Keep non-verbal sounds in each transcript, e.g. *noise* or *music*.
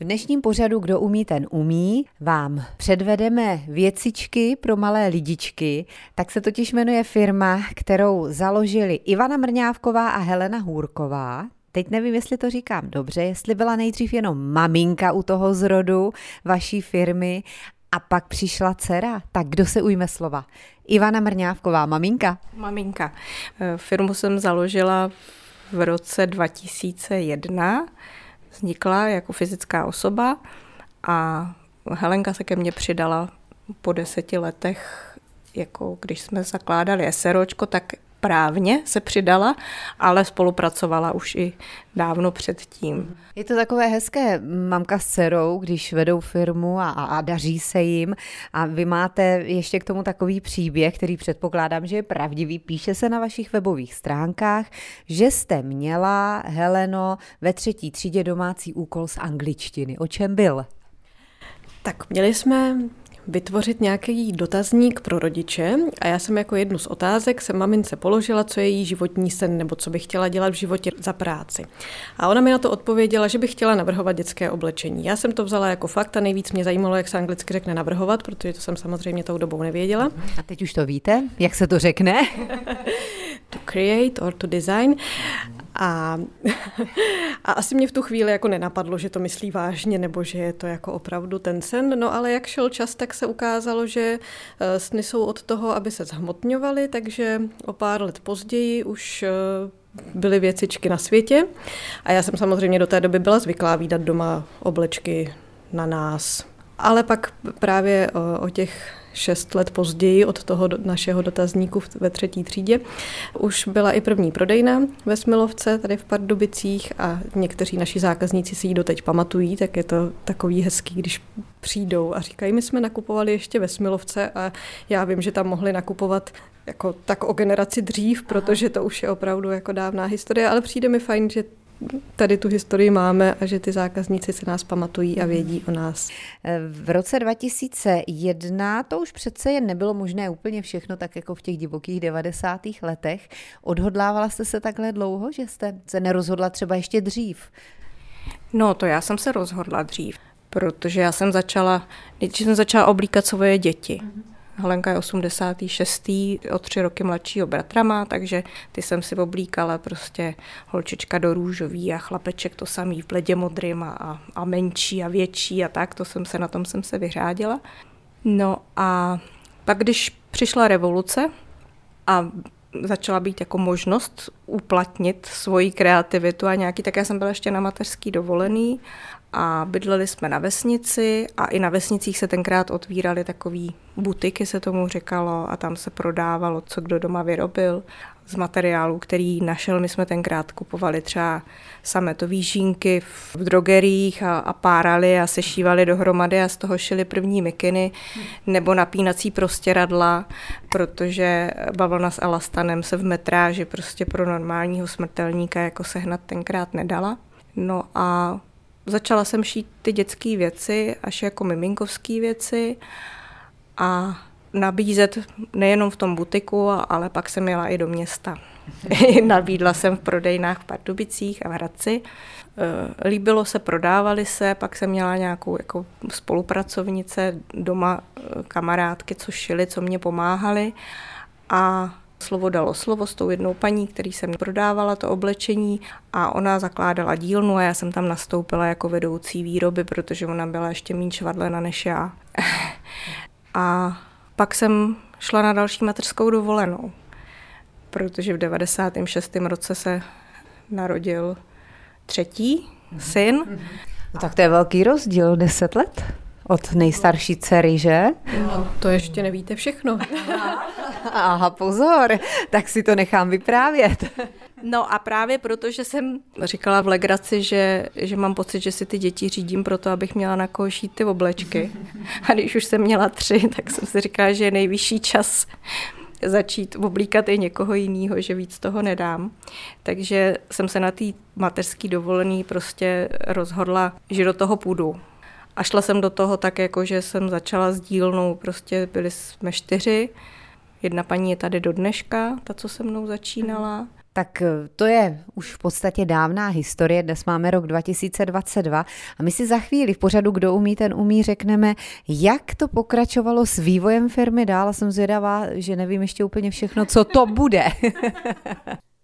V dnešním pořadu Kdo umí, ten umí vám předvedeme věcičky pro malé lidičky. Tak se totiž jmenuje firma, kterou založili Ivana Mrňávková a Helena Hůrková. Teď nevím, jestli to říkám dobře, jestli byla nejdřív jenom maminka u toho zrodu vaší firmy a pak přišla dcera. Tak kdo se ujme slova? Ivana Mrňávková, maminka. Maminka. Eh, firmu jsem založila v roce 2001 vznikla jako fyzická osoba a Helenka se ke mně přidala po deseti letech, jako když jsme zakládali SROčko, tak právně se přidala, ale spolupracovala už i dávno předtím. Je to takové hezké mamka s dcerou, když vedou firmu a, a, a daří se jim a vy máte ještě k tomu takový příběh, který předpokládám, že je pravdivý, píše se na vašich webových stránkách, že jste měla, Heleno, ve třetí třídě domácí úkol z angličtiny. O čem byl? Tak měli jsme vytvořit nějaký dotazník pro rodiče a já jsem jako jednu z otázek se mamince položila, co je její životní sen nebo co by chtěla dělat v životě za práci. A ona mi na to odpověděla, že by chtěla navrhovat dětské oblečení. Já jsem to vzala jako fakt a nejvíc mě zajímalo, jak se anglicky řekne navrhovat, protože to jsem samozřejmě tou dobou nevěděla. A teď už to víte, jak se to řekne? *laughs* to create or to design. A, *laughs* a asi mě v tu chvíli jako nenapadlo, že to myslí vážně, nebo že je to jako opravdu ten sen. No ale jak šel čas, tak se ukázalo, že eh, sny jsou od toho, aby se zhmotňovaly, takže o pár let později už eh, byly věcičky na světě. A já jsem samozřejmě do té doby byla zvyklá výdat doma oblečky na nás. Ale pak právě o, o těch šest let později od toho našeho dotazníku ve třetí třídě. Už byla i první prodejna ve Smilovce, tady v Pardubicích a někteří naši zákazníci si ji doteď pamatují, tak je to takový hezký, když přijdou a říkají, my jsme nakupovali ještě ve Smilovce a já vím, že tam mohli nakupovat jako tak o generaci dřív, protože to už je opravdu jako dávná historie, ale přijde mi fajn, že tady tu historii máme a že ty zákazníci se nás pamatují a vědí o nás. V roce 2001 to už přece jen nebylo možné úplně všechno, tak jako v těch divokých 90. letech. Odhodlávala jste se takhle dlouho, že jste se nerozhodla třeba ještě dřív? No, to já jsem se rozhodla dřív, protože já jsem začala, když jsem začala oblíkat svoje děti. Mm-hmm Helenka je 86. o tři roky mladšího bratra má, takže ty jsem si oblíkala prostě holčička do růžový a chlapeček to samý v bledě modrým a, a menší a větší a tak, to jsem se na tom jsem se vyřádila. No a pak, když přišla revoluce a začala být jako možnost uplatnit svoji kreativitu a nějaký, tak já jsem byla ještě na mateřský dovolený a bydleli jsme na vesnici a i na vesnicích se tenkrát otvíraly takový butiky, se tomu říkalo, a tam se prodávalo, co kdo doma vyrobil z materiálu, který našel. My jsme tenkrát kupovali třeba sametový žínky v drogeriích a, a párali a sešívali dohromady a z toho šili první mikiny nebo napínací prostěradla, protože bavlna s elastanem se v metráži prostě pro normálního smrtelníka jako sehnat tenkrát nedala. No a začala jsem šít ty dětské věci, až jako miminkovské věci a nabízet nejenom v tom butiku, ale pak jsem jela i do města. *laughs* Nabídla jsem v prodejnách v Pardubicích a v Hradci. Eh, líbilo se, prodávali se, pak jsem měla nějakou jako spolupracovnice doma, eh, kamarádky, co šily, co mě pomáhali a slovo dalo slovo s tou jednou paní, který jsem prodávala to oblečení a ona zakládala dílnu a já jsem tam nastoupila jako vedoucí výroby, protože ona byla ještě méně švadlena než já. *laughs* a pak jsem šla na další mateřskou dovolenou, protože v 96. roce se narodil třetí syn. No, tak to je velký rozdíl, 10 let od nejstarší dcery, že? No, to ještě nevíte všechno. *laughs* *laughs* Aha, pozor, tak si to nechám vyprávět. No a právě proto, že jsem říkala v legraci, že, že mám pocit, že si ty děti řídím proto, abych měla na koho šít ty oblečky. A když už jsem měla tři, tak jsem si říkala, že je nejvyšší čas začít oblíkat i někoho jiného, že víc toho nedám. Takže jsem se na té mateřské dovolený prostě rozhodla, že do toho půjdu. A šla jsem do toho tak, jako že jsem začala s dílnou, prostě byli jsme čtyři. Jedna paní je tady do dneška, ta, co se mnou začínala. Tak eh, to je už v podstatě dávná historie, dnes máme rok 2022 a my si za chvíli v pořadu Kdo umí, ten umí řekneme, jak to pokračovalo s vývojem firmy dál a jsem zvědavá, že nevím ještě úplně všechno, co to bude. *laughs*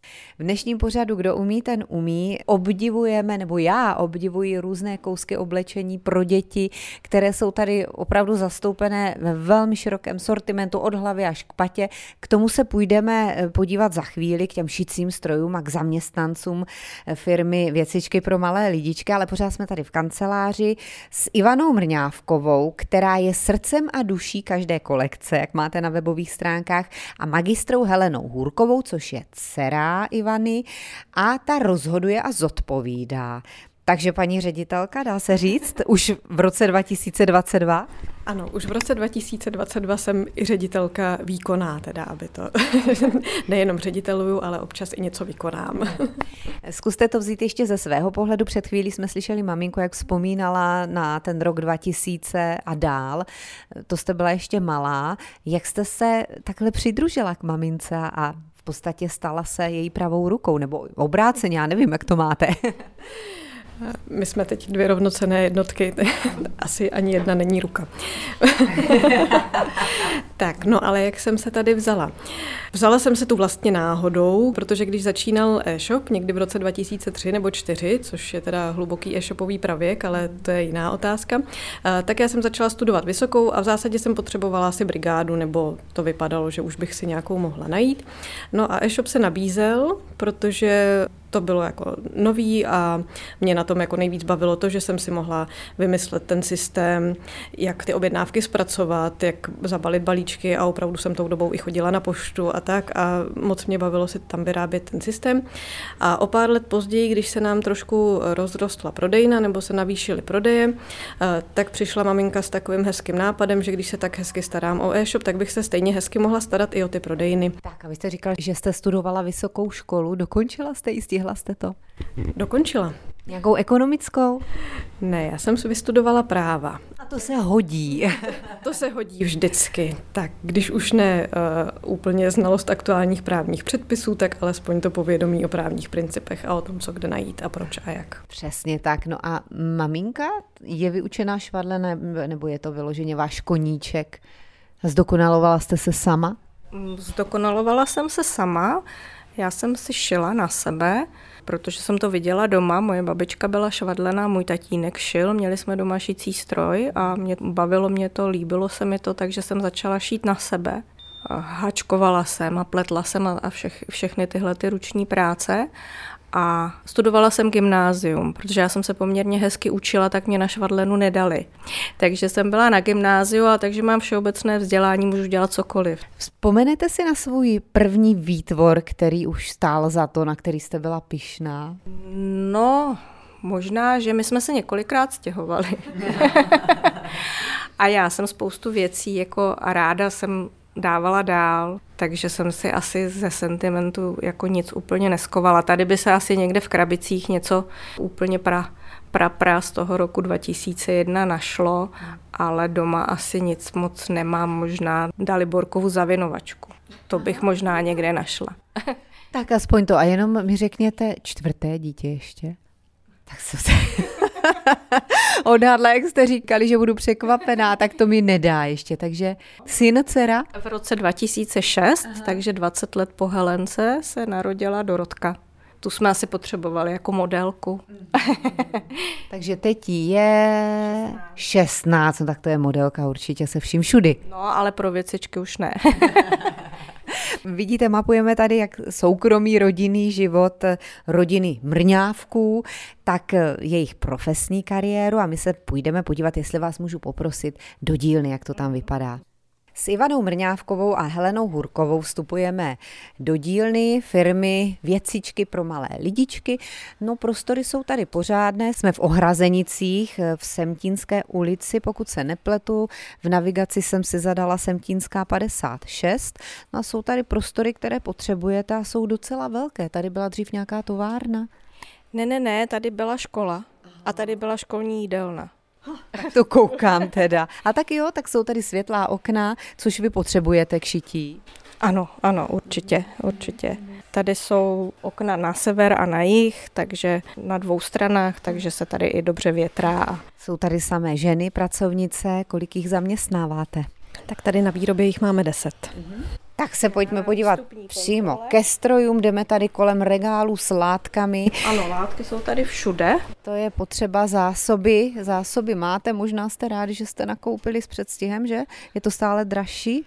*laughs* V dnešním pořadu Kdo umí, ten umí. Obdivujeme, nebo já obdivuji různé kousky oblečení pro děti, které jsou tady opravdu zastoupené ve velmi širokém sortimentu od hlavy až k patě. K tomu se půjdeme eh, podívat za chvíli k těm šicím strojům a k zaměstnancům eh, firmy Věcičky pro malé lidičky, ale pořád jsme tady v kanceláři s Ivanou Mrňávkovou, která je srdcem a duší každé kolekce, jak máte na webových stránkách, a magistrou Helenou Hůrkovou, což je dcera Ivana Ivany a ta rozhoduje a zodpovídá. Takže paní ředitelka, dá se říct, už v roce 2022? Ano, už v roce 2022 jsem i ředitelka výkonná, teda, aby to *laughs* nejenom řediteluju, ale občas i něco vykonám. *laughs* Zkuste to vzít ještě ze svého pohledu. Před chvílí jsme slyšeli maminku, jak vzpomínala na ten rok 2000 a dál. To jste byla ještě malá. Jak jste se takhle přidružila k mamince a v podstatě stala se její pravou rukou, nebo obráceně, já nevím, jak to máte. *laughs* My jsme teď dvě rovnocené jednotky, *laughs* asi ani jedna není ruka. *laughs* tak, no ale jak jsem se tady vzala? Vzala jsem se tu vlastně náhodou, protože když začínal e-shop někdy v roce 2003 nebo 2004, což je teda hluboký e-shopový pravěk, ale to je jiná otázka, eh, tak já jsem začala studovat vysokou a v zásadě jsem potřebovala asi brigádu, nebo to vypadalo, že už bych si nějakou mohla najít. No a e-shop se nabízel, protože to bylo jako nový a mě na tom jako nejvíc bavilo to, že jsem si mohla vymyslet ten systém, jak ty objednávky zpracovat, jak zabalit balíčky a opravdu jsem tou dobou i chodila na poštu a tak a moc mě bavilo si tam vyrábět ten systém. A o pár let později, když se nám trošku rozrostla prodejna nebo se navýšily prodeje, eh, tak přišla maminka s takovým hezkým nápadem, že když se tak hezky starám o e-shop, tak bych se stejně hezky mohla starat i o ty prodejny. Tak a vy jste říkal, že jste studovala vysokou školu, dokončila jste jistě Stihla jste to? Dokončila. Nějakou ekonomickou? Ne, já jsem si vystudovala práva. A to se hodí. *laughs* to se hodí vždycky. Tak když už ne uh, úplně znalost aktuálních právních předpisů, tak alespoň to povědomí o právních principech a o tom, co kde najít a proč a jak. Přesně tak. No a maminka je vyučená švadle nebo je to vyloženě váš koníček? Zdokonalovala jste se sama? Zdokonalovala jsem se sama. Já jsem si šila na sebe, protože jsem to viděla doma. Moje babička byla švadlená, můj tatínek šil, měli jsme doma šicí stroj a mě, bavilo mě to, líbilo se mi to, takže jsem začala šít na sebe. Hačkovala jsem a pletla jsem a všech, všechny tyhle ty ruční práce a studovala jsem gymnázium, protože já jsem se poměrně hezky učila, tak mě na švadlenu nedali. Takže jsem byla na gymnáziu a takže mám všeobecné vzdělání, můžu dělat cokoliv. Vzpomenete si na svůj první výtvor, který už stál za to, na který jste byla pyšná? No, možná, že my jsme se několikrát stěhovali. *laughs* a já jsem spoustu věcí jako a ráda jsem dávala dál, takže jsem si asi ze sentimentu jako nic úplně neskovala. Tady by se asi někde v krabicích něco úplně pra, pra, pra z toho roku 2001 našlo, ale doma asi nic moc nemám, možná Daliborkovu zavinovačku. To bych možná někde našla. tak aspoň to. A jenom mi řekněte čtvrté dítě ještě. Tak co se... *laughs* odhadla, jak jste říkali, že budu překvapená, tak to mi nedá ještě. Takže syn, dcera? V roce 2006, Aha. takže 20 let po Helence se narodila Dorotka. Tu jsme asi potřebovali jako modelku. *laughs* takže teď je 16, no tak to je modelka určitě se vším všudy. No, ale pro věcičky už ne. *laughs* *laughs* Vidíte, mapujeme tady jak soukromý rodinný život rodiny Mrňávků, tak jejich profesní kariéru a my se půjdeme podívat, jestli vás můžu poprosit do dílny, jak to tam vypadá. S Ivanou Mrňávkovou a Helenou Hurkovou vstupujeme do dílny firmy Věcičky pro malé lidičky. No prostory jsou tady pořádné, jsme v Ohrazenicích v Semtínské ulici, pokud se nepletu. V navigaci jsem si zadala Semtínská 56. No a jsou tady prostory, které potřebujete a jsou docela velké. Tady byla dřív nějaká továrna? Ne, ne, ne, tady byla škola a tady byla školní jídelna. Tak to koukám teda. A tak jo, tak jsou tady světlá okna, což vy potřebujete k šití. Ano, ano, určitě, určitě. Tady jsou okna na sever a na jih, takže na dvou stranách, takže se tady i dobře větrá. Jsou tady samé ženy, pracovnice, kolik jich zaměstnáváte? Tak tady na výrobě jich máme deset. Tak se pojďme podívat přímo ke strojům. Jdeme tady kolem regálu s látkami. Ano, látky jsou tady všude. To je potřeba zásoby. Zásoby máte, možná jste rádi, že jste nakoupili s předstihem, že? Je to stále dražší?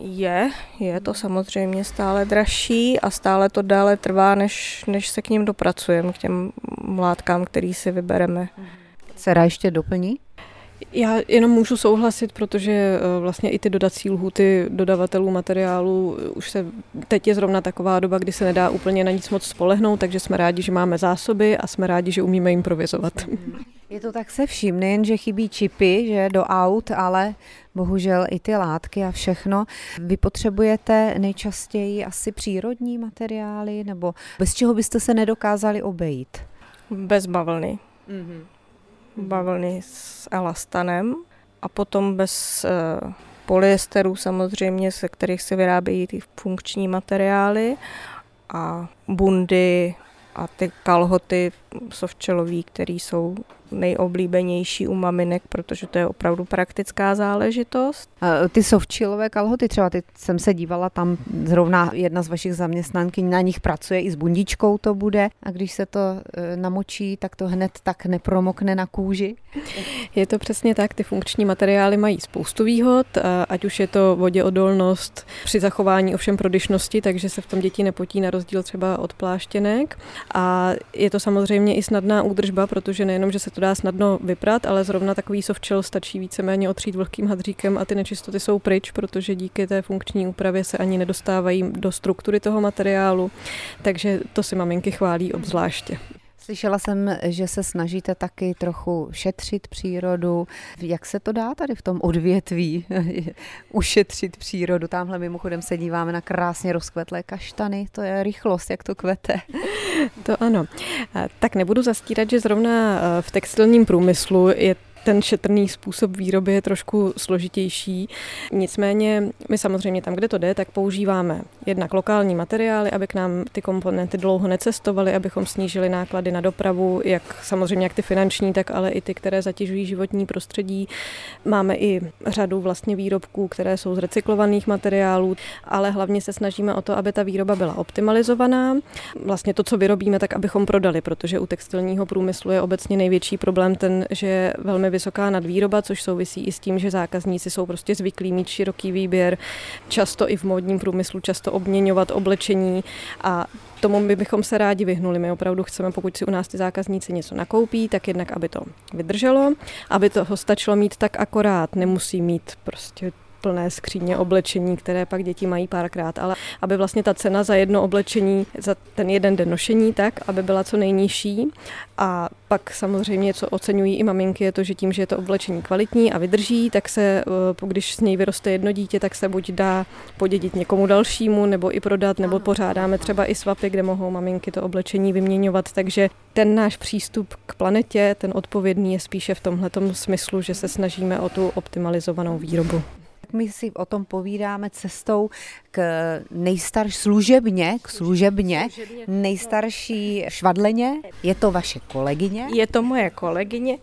Je, je to samozřejmě stále dražší a stále to dále trvá, než, než se k ním dopracujeme, k těm látkám, který si vybereme. Cera ještě doplní? Já jenom můžu souhlasit, protože eh, vlastně i ty dodací lhuty dodavatelů materiálu eh, už se, teď je zrovna taková doba, kdy se nedá úplně na nic moc spolehnout, takže jsme rádi, že máme zásoby a jsme rádi, že umíme improvizovat. Je to tak se vším, nejen, že chybí čipy že do aut, ale bohužel i ty látky a všechno. Vy potřebujete nejčastěji asi přírodní materiály, nebo bez čeho byste se nedokázali obejít? Bez bavlny. Mm-hmm bavlny s elastanem a potom bez uh, polyesteru samozřejmě, se kterých se vyrábějí ty funkční materiály a bundy a ty kalhoty sovčelový, které jsou nejoblíbenější u maminek, protože to je opravdu praktická záležitost. Ty sovčilové kalhoty, třeba ty jsem se dívala, tam zrovna jedna z vašich zaměstnanky na nich pracuje i s bundičkou to bude a když se to e, namočí, tak to hned tak nepromokne na kůži. Je to přesně tak, ty funkční materiály mají spoustu výhod, ať už je to voděodolnost při zachování ovšem prodyšnosti, takže se v tom děti nepotí na rozdíl třeba od pláštěnek a je to samozřejmě i snadná údržba, protože nejenom, že se to dá snadno vyprat, ale zrovna takový softshell stačí víceméně otřít vlhkým hadříkem a ty nečistoty jsou pryč, protože díky té funkční úpravě se ani nedostávají do struktury toho materiálu, takže to si maminky chválí obzvláště. Slyšela jsem, že se snažíte taky trochu šetřit přírodu. Jak se to dá tady v tom odvětví *laughs* ušetřit přírodu? Tamhle mimochodem se díváme na krásně rozkvetlé kaštany. To je rychlost, jak to kvete. *laughs* To ano. Tak nebudu zastírat, že zrovna v textilním průmyslu je ten šetrný způsob výroby je trošku složitější. Nicméně my samozřejmě tam, kde to jde, tak používáme jednak lokální materiály, aby k nám ty komponenty dlouho necestovaly, abychom snížili náklady na dopravu, jak samozřejmě jak ty finanční, tak ale i ty, které zatěžují životní prostředí. Máme i řadu vlastně výrobků, které jsou z recyklovaných materiálů, ale hlavně se snažíme o to, aby ta výroba byla optimalizovaná. Vlastně to, co vyrobíme, tak abychom prodali, protože u textilního průmyslu je obecně největší problém ten, že velmi vysoká nadvýroba, což souvisí i s tím, že zákazníci jsou prostě zvyklí mít široký výběr, často i v módním průmyslu, často obměňovat oblečení a tomu my bychom se rádi vyhnuli. My opravdu chceme, pokud si u nás ty zákazníci něco nakoupí, tak jednak, aby to vydrželo, aby toho stačilo mít tak akorát, nemusí mít prostě plné skříně oblečení, které pak děti mají párkrát, ale aby vlastně ta cena za jedno oblečení, za ten jeden den nošení, tak, aby byla co nejnižší. A pak samozřejmě, co oceňují i maminky, je to, že tím, že je to oblečení kvalitní a vydrží, tak se, eh, když z něj vyroste jedno dítě, tak se buď dá podědit někomu dalšímu, nebo i prodat, nebo pořádáme třeba i svapy, kde mohou maminky to oblečení vyměňovat. Takže ten náš přístup k planetě, ten odpovědný je spíše v tomhle smyslu, že se snažíme o tu optimalizovanou výrobu my si o tom povídáme cestou k nejstarší služebně, k služebně, nejstarší švadleně. Je to vaše kolegyně? Je to moje kolegyně.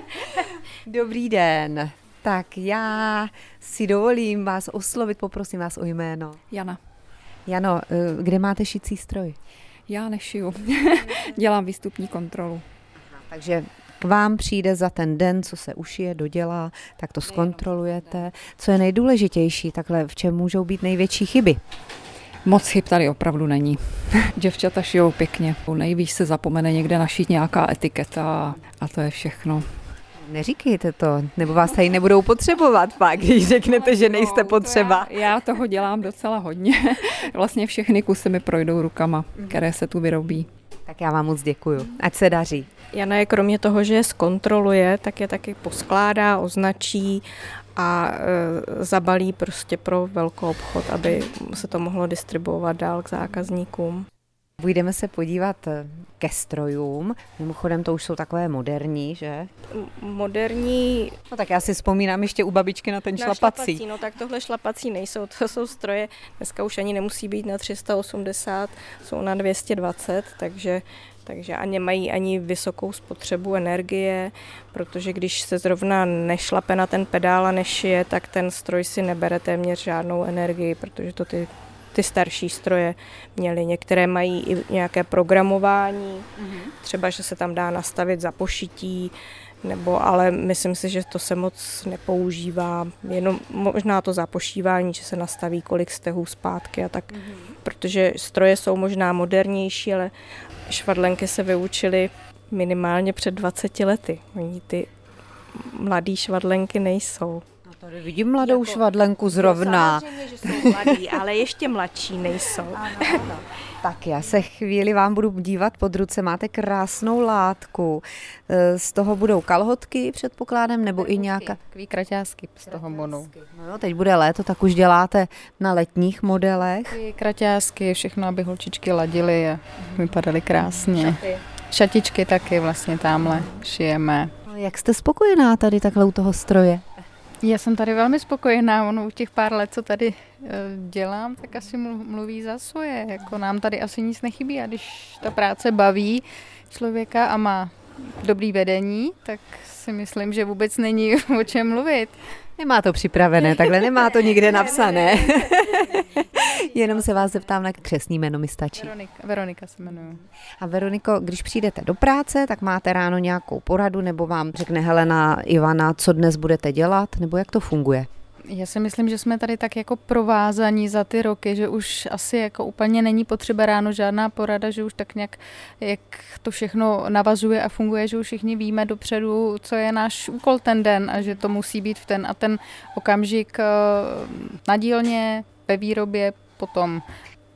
*laughs* Dobrý den. Tak já si dovolím vás oslovit, poprosím vás o jméno. Jana. Jano, eh, kde máte šicí stroj? Já nešiju. *laughs* Dělám výstupní kontrolu. takže k vám přijde za ten den, co se ušije, dodělá, tak to zkontrolujete. Co je nejdůležitější, takhle v čem můžou být největší chyby? Moc chyb tady opravdu není. *laughs* Děvčata šijou pěkně. Nejvíc se zapomene někde našít nějaká etiketa a to je všechno. Neříkejte to, nebo vás tady nebudou potřebovat pak, když řeknete, že nejste potřeba. Já, já toho dělám docela hodně. *laughs* Vlastně všechny kusy mi projdou rukama, které se tu vyrobí. Tak já vám moc děkuju. Ať se daří. Jana je kromě toho, že je zkontroluje, tak je taky poskládá, označí a e, zabalí prostě pro velkou obchod, aby se to mohlo distribuovat dál k zákazníkům. Půjdeme se podívat eh, ke strojům. Mimochodem to už jsou takové moderní, že? Moderní... No tak já si vzpomínám ještě u babičky na ten na šlapací. šlapací. No tak tohle šlapací nejsou, to jsou stroje, dneska už ani nemusí být na 380, jsou na 220, takže takže ani nemají ani vysokou spotřebu energie, protože když se zrovna nešlape na ten pedál a nešije, tak ten stroj si nebere téměř žádnou energii, protože to ty ty starší stroje měly. Některé mají i nějaké programování, mm-hmm. třeba, že se tam dá nastavit za pošití, nebo ale myslím si, že to se moc nepoužívá, jenom možná to zapošívání, že se nastaví kolik stehů zpátky a tak, mm-hmm. protože stroje jsou možná modernější, ale švadlenky se vyučily minimálně před 20 lety. Oni ty mladý švadlenky nejsou. No tady vidím mladou jako, švadlenku zrovna. Samozřejmě, že jsou mladí, ale ještě mladší nejsou. Ano, ano. Tak já se chvíli vám budu dívat pod ruce. Máte krásnou látku. E, z toho budou kalhotky, předpokládám, nebo i nějaká... Takový kraťásky z toho budou. No jo, teď bude léto, tak už děláte na letních modelech. Kraťásky, všechno, aby holčičky ladily a vypadaly krásně. Šaty. Šatičky taky vlastně tamhle šijeme. Jak jste spokojená tady takhle u toho stroje? Já jsem tady velmi spokojená, ono u těch pár let, co tady eh, dělám, tak asi mluví za svoje. Jako nám tady asi nic nechybí a když ta práce baví člověka a má dobrý vedení, tak si myslím, že vůbec není o čem mluvit. Nemá to připravené, takhle nemá to nikde napsané. Jenom se vás zeptám na křesní jméno mi stačí. Veronika, Veronika se jmenuji. A Veroniko, když přijdete do práce, tak máte ráno nějakou poradu, nebo vám řekne Helena Ivana, co dnes budete dělat, nebo jak to funguje? Já si myslím, že jsme tady tak jako provázaní za ty roky, že už asi jako úplně není potřeba ráno žádná porada, že už tak nějak, jak to všechno navazuje a funguje, že už všichni víme dopředu, co je náš úkol ten den a že to musí být v ten a ten okamžik eh, na dílně, ve výrobě, potom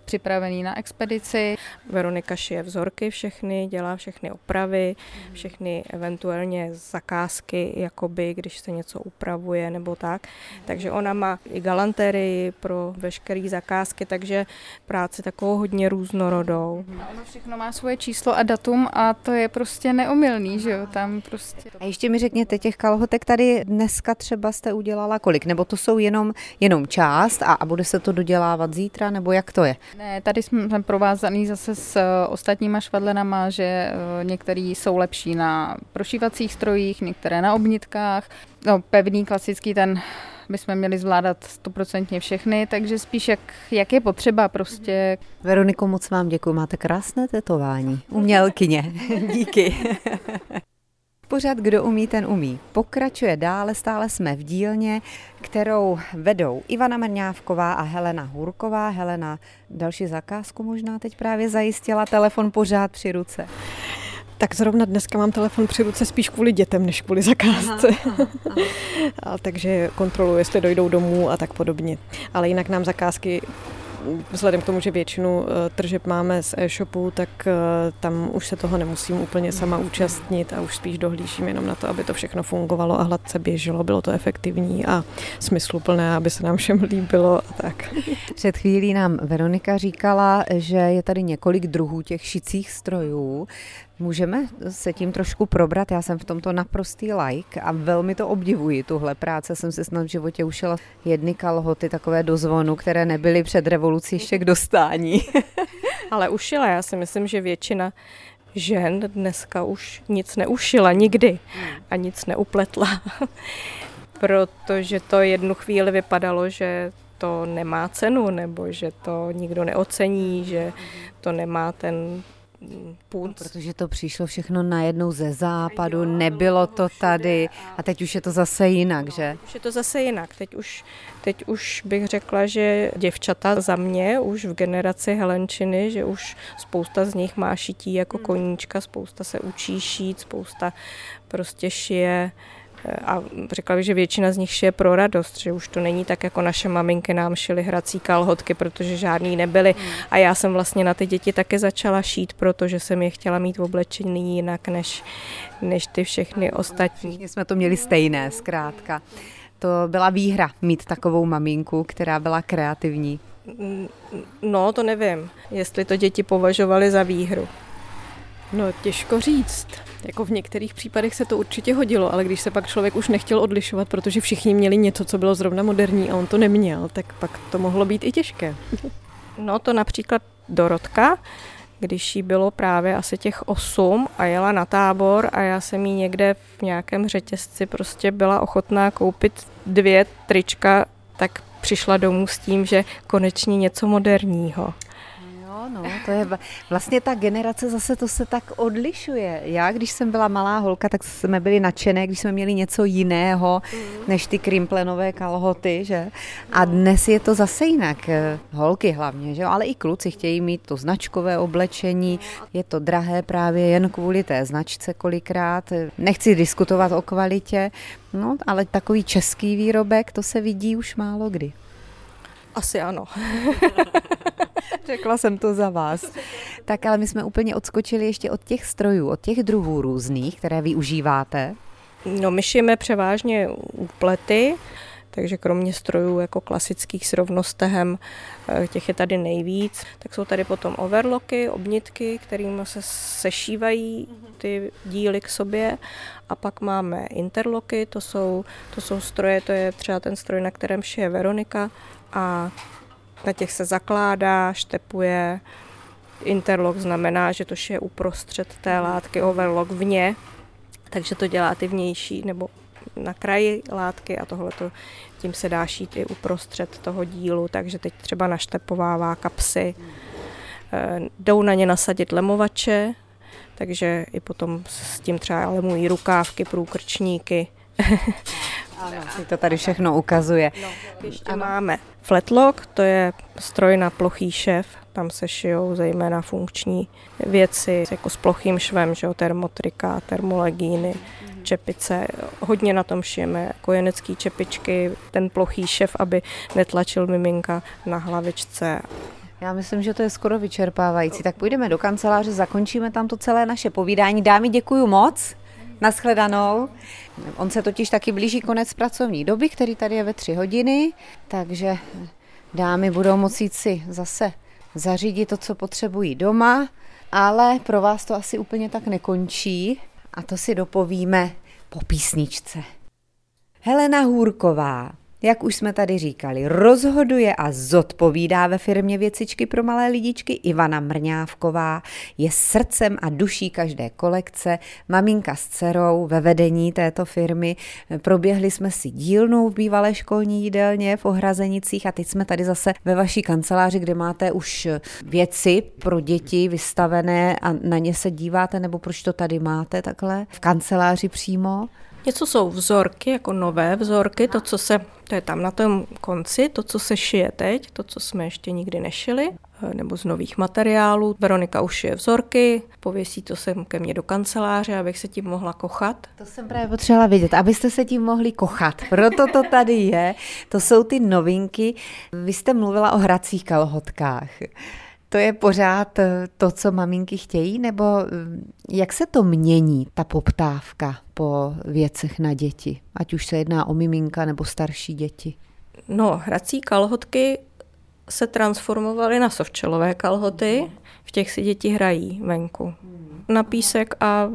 připravený na expedici. Veronika šije vzorky všechny, dělá všechny opravy, všechny eventuálně zakázky, jakoby, když se něco upravuje nebo tak. Takže ona má i galanterii pro veškeré zakázky, takže práci takovou hodně různorodou. A ono všechno má svoje číslo a datum a to je prostě neomylný, že jo, tam prostě. A ještě mi řekněte, těch kalhotek tady dneska třeba jste udělala kolik, nebo to jsou jenom, jenom část a, a bude se to dodělávat zítra, nebo jak to je? Ne, tady jsme provázaný zase s eh, ostatníma švadlenama, že eh, některý jsou lepší na prošívacích strojích, některé na obnitkách. No, pevný, klasický, ten bychom měli zvládat stoprocentně všechny, takže spíš jak, jak je potřeba prostě. Veroniko, moc vám děkuji, máte krásné tetování. Umělkyně, *laughs* díky. *laughs* Pořád kdo umí, ten umí. Pokračuje dále, stále jsme v dílně, kterou vedou Ivana Mrňávková a Helena Hurková. Helena další zakázku možná teď právě zajistila, telefon pořád při ruce. Tak zrovna dneska mám telefon při ruce spíš kvůli dětem, než kvůli zakázce. Aha, aha, aha. *laughs* a, takže kontroluji, jestli dojdou domů a tak podobně. Ale jinak nám zakázky vzhledem k tomu, že většinu eh, tržeb máme z e-shopu, tak eh, tam už se toho nemusím úplně sama účastnit a už spíš dohlížím jenom na to, aby to všechno fungovalo a hladce běželo, bylo to efektivní a smysluplné, aby se nám všem líbilo a tak. *laughs* Před chvílí nám Veronika říkala, že je tady několik druhů těch šicích strojů. Můžeme se tím trošku probrat, já jsem v tomto naprostý like a velmi to obdivuji, tuhle práce. Jsem si snad v životě ušila jedny kalhoty takové do zvonu, které nebyly před revolucí ještě k dostání. *laughs* Ale ušila, já si myslím, že většina žen dneska už nic neušila nikdy a nic neupletla. *laughs* Protože to jednu chvíli vypadalo, že to nemá cenu, nebo že to nikdo neocení, že to nemá ten punc. No, protože to přišlo všechno najednou ze západu, nebylo to tady a teď už je to zase jinak, že? Už je to zase jinak. Teď už, teď už bych řekla, že děvčata za mě už v generaci Helenčiny, že už spousta z nich má šití jako hmm. koníčka, spousta se učí šít, spousta prostě šije a řekla bych, že většina z nich šije pro radost, že už to není tak, jako naše maminky nám šily hrací kalhotky, protože žádný nebyly. Hmm. A já jsem vlastně na ty děti také začala šít, protože jsem je chtěla mít v oblečení jinak, než, než ty všechny ostatní. Všichni jsme to měli stejné, zkrátka. To byla výhra mít takovou maminku, která byla kreativní. No, to nevím, jestli to děti považovali za výhru. No, těžko říct. Jako v některých případech se to určitě hodilo, ale když se pak člověk už nechtěl odlišovat, protože všichni měli něco, co bylo zrovna moderní a on to neměl, tak pak to mohlo být i těžké. No to například Dorotka, když jí bylo právě asi těch osm a jela na tábor a já jsem jí někde v nějakém řetězci prostě byla ochotná koupit dvě trička, tak přišla domů s tím, že konečně něco moderního no, to je vlastně ta generace zase to se tak odlišuje. Já, když jsem byla malá holka, tak jsme byli nadšené, když jsme měli něco jiného, mm. než ty krimplenové kalhoty, že? A dnes je to zase jinak. Holky hlavně, že Ale i kluci chtějí mít to značkové oblečení. Je to drahé právě jen kvůli té značce kolikrát. Nechci diskutovat o kvalitě, no, ale takový český výrobek, to se vidí už málo kdy. Asi ano. *laughs* Řekla jsem to za vás. Tak ale my jsme úplně odskočili ještě od těch strojů, od těch druhů různých, které využíváte. No my šijeme převážně úplety, takže kromě strojů jako klasických s rovnostehem, eh, těch je tady nejvíc, tak jsou tady potom overlocky, obnitky, kterými se sešívají ty díly k sobě. A pak máme interloky, to jsou, to jsou stroje, to je třeba ten stroj, na kterém šije Veronika. A na těch se zakládá, štepuje. Interlock znamená, že to je uprostřed té látky, overlock vně, takže to dělá ty vnější nebo na kraji látky a tohle tím se dá šít i uprostřed toho dílu, takže teď třeba naštepovává kapsy. Eh, jdou na ně nasadit lemovače, takže i potom s tím třeba lemují rukávky, průkrčníky. *laughs* Ano, to tady všechno ukazuje. No, ještě ano. máme flatlock, to je stroj na plochý šev, tam se šijou zejména funkční věci jako s plochým švem, že jo, termotrika, termolegíny. Čepice. Hodně na tom šijeme kojenecký čepičky, ten plochý šev, aby netlačil miminka na hlavičce já myslím, že to je skoro vyčerpávající. Tak půjdeme do kanceláře, zakončíme tam to celé naše povídání. Dámy, děkuji moc. Naschledanou. On se totiž taky blíží konec pracovní doby, který tady je ve tři hodiny, takže dámy budou moci si zase zařídit to, co potřebují doma, ale pro vás to asi úplně tak nekončí a to si dopovíme po písničce. Helena Hůrková jak už jsme tady říkali, rozhoduje a zodpovídá ve firmě Věcičky pro malé lidičky Ivana Mrňávková, je srdcem a duší každé kolekce, maminka s dcerou ve vedení této firmy. Proběhli jsme si dílnou v bývalé školní jídelně v Ohrazenicích a teď jsme tady zase ve vaší kanceláři, kde máte už věci pro děti vystavené a na ně se díváte, nebo proč to tady máte takhle v kanceláři přímo? Něco jsou vzorky, jako nové vzorky, to, co se, to je tam na tom konci, to, co se šije teď, to, co jsme ještě nikdy nešili, eh, nebo z nových materiálů. Veronika už šije vzorky, pověsí to sem ke mně do kanceláře, abych se tím mohla kochat. To jsem právě potřebovala vědět, abyste se tím mohli kochat. Proto to tady je. To jsou ty novinky. Vy jste mluvila o hracích kalhotkách to je pořád eh, to, co maminky chtějí, nebo eh, jak se to mění, ta poptávka po věcech na děti, ať už se jedná o miminka nebo starší děti? No, hrací kalhotky se transformovaly na sovčelové kalhoty, v těch si děti hrají venku. Na písek a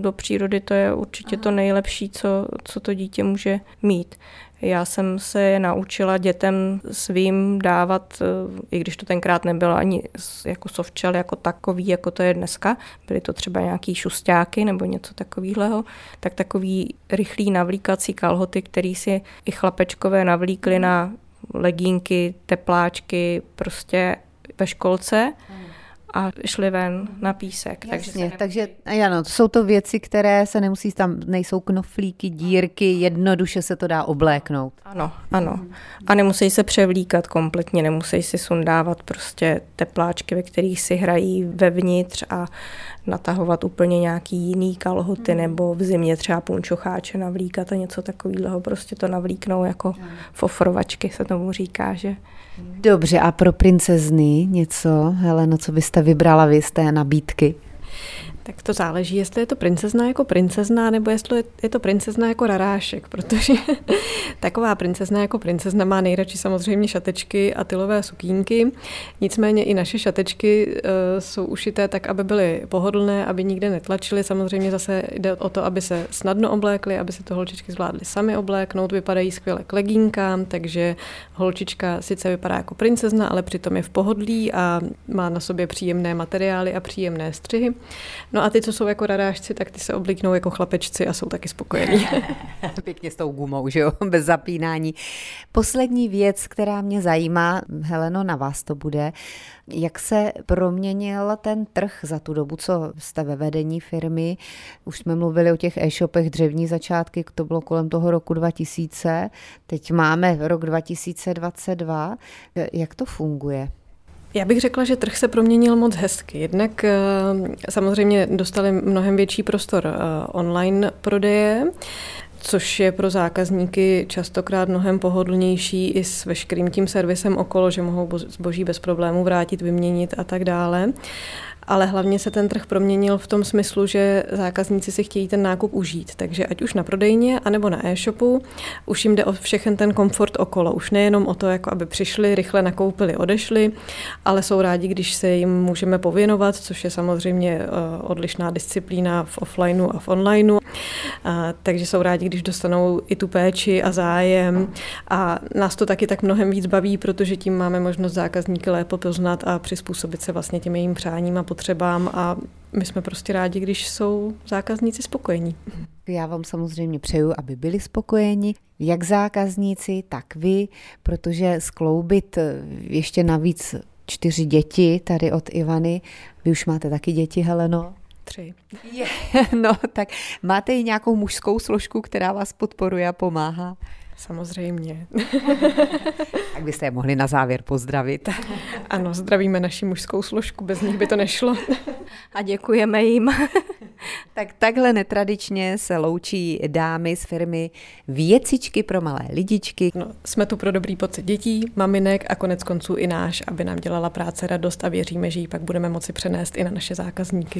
do přírody to je určitě to nejlepší, co, co to dítě může mít. Já jsem se naučila dětem svým dávat, eh, i když to tenkrát nebylo ani jako softshell jako takový, jako to je dneska, byly to třeba nějaký šustáky nebo něco takového, tak takový rychlý navlíkací kalhoty, který si i chlapečkové navlíkli na legínky, tepláčky, prostě ve školce. Hmm a šli ven na písek. Jasně, takže, takže ano, jsou to věci, které se nemusí, tam nejsou knoflíky, dírky, jednoduše se to dá obléknout. Ano, ano. A nemusí se převlíkat kompletně, nemusí si sundávat prostě tepláčky, ve kterých si hrají vevnitř a natahovat úplně nějaký jiný kalhoty hmm. nebo v zimě třeba punčocháče navlíkat a něco takového, prostě to navlíknou jako fofrovačky se tomu říká, že Dobře, a pro princezny něco, Heleno, co byste vybrala vy z té nabídky? Tak to záleží, jestli je to princezna jako princezna, nebo jestli je to princezna jako rarášek, protože *laughs* taková princezna jako princezna má nejradši samozřejmě šatečky a tylové sukínky. Nicméně i naše šatečky uh, jsou ušité tak, aby byly pohodlné, aby nikde netlačily. Samozřejmě zase jde o to, aby se snadno oblékly, aby se to holčičky zvládly sami obléknout. Vypadají skvěle k legínkám, takže holčička sice vypadá jako princezna, ale přitom je v pohodlí a má na sobě příjemné materiály a příjemné střihy. No a ty, co jsou jako radášci, tak ty se oblíknou jako chlapečci a jsou taky spokojení. *laughs* Pěkně s tou gumou, že jo, bez zapínání. Poslední věc, která mě zajímá, Heleno, na vás to bude, jak se proměnil ten trh za tu dobu, co jste ve vedení firmy? Už jsme mluvili o těch e-shopech dřevní začátky, to bylo kolem toho roku 2000, teď máme rok 2022. Jak to funguje? Já bych řekla, že trh se proměnil moc hezky. Jednak eh, samozřejmě dostali mnohem větší prostor eh, online prodeje, což je pro zákazníky častokrát mnohem pohodlnější i s veškerým tím servisem okolo, že mohou zboží bez problémů vrátit, vyměnit a tak dále ale hlavně se ten trh proměnil v tom smyslu, že zákazníci si chtějí ten nákup užít. Takže ať už na prodejně, anebo na e-shopu, už jim jde o všechen ten komfort okolo. Už nejenom o to, jako aby přišli, rychle nakoupili, odešli, ale jsou rádi, když se jim můžeme pověnovat, což je samozřejmě eh, odlišná disciplína v offlineu a v onlineu. Takže jsou rádi, když dostanou i tu péči a zájem. A nás to taky tak mnohem víc baví, protože tím máme možnost zákazníky lépe poznat a přizpůsobit se vlastně těm jejím přáním a potřebám a my jsme prostě rádi, když jsou zákazníci spokojení. Já vám samozřejmě přeju, aby byli spokojeni, jak zákazníci, tak vy, protože skloubit ještě navíc čtyři děti tady od Ivany. Vy už máte taky děti, Heleno? Tři. Je, *laughs* no, tak máte i nějakou mužskou složku, která vás podporuje a pomáhá? Samozřejmě. *laughs* tak byste je mohli na závěr pozdravit. *laughs* Ano, zdravíme naši mužskou složku, bez nich by to nešlo. *laughs* A děkujeme jim. tak takhle netradičně se loučí dámy z firmy Věcičky pro malé lidičky. No, jsme tu pro dobrý pocit dětí, maminek a konec konců i náš, aby nám dělala práce radost a věříme, že ji pak budeme moci přenést i na naše zákazníky.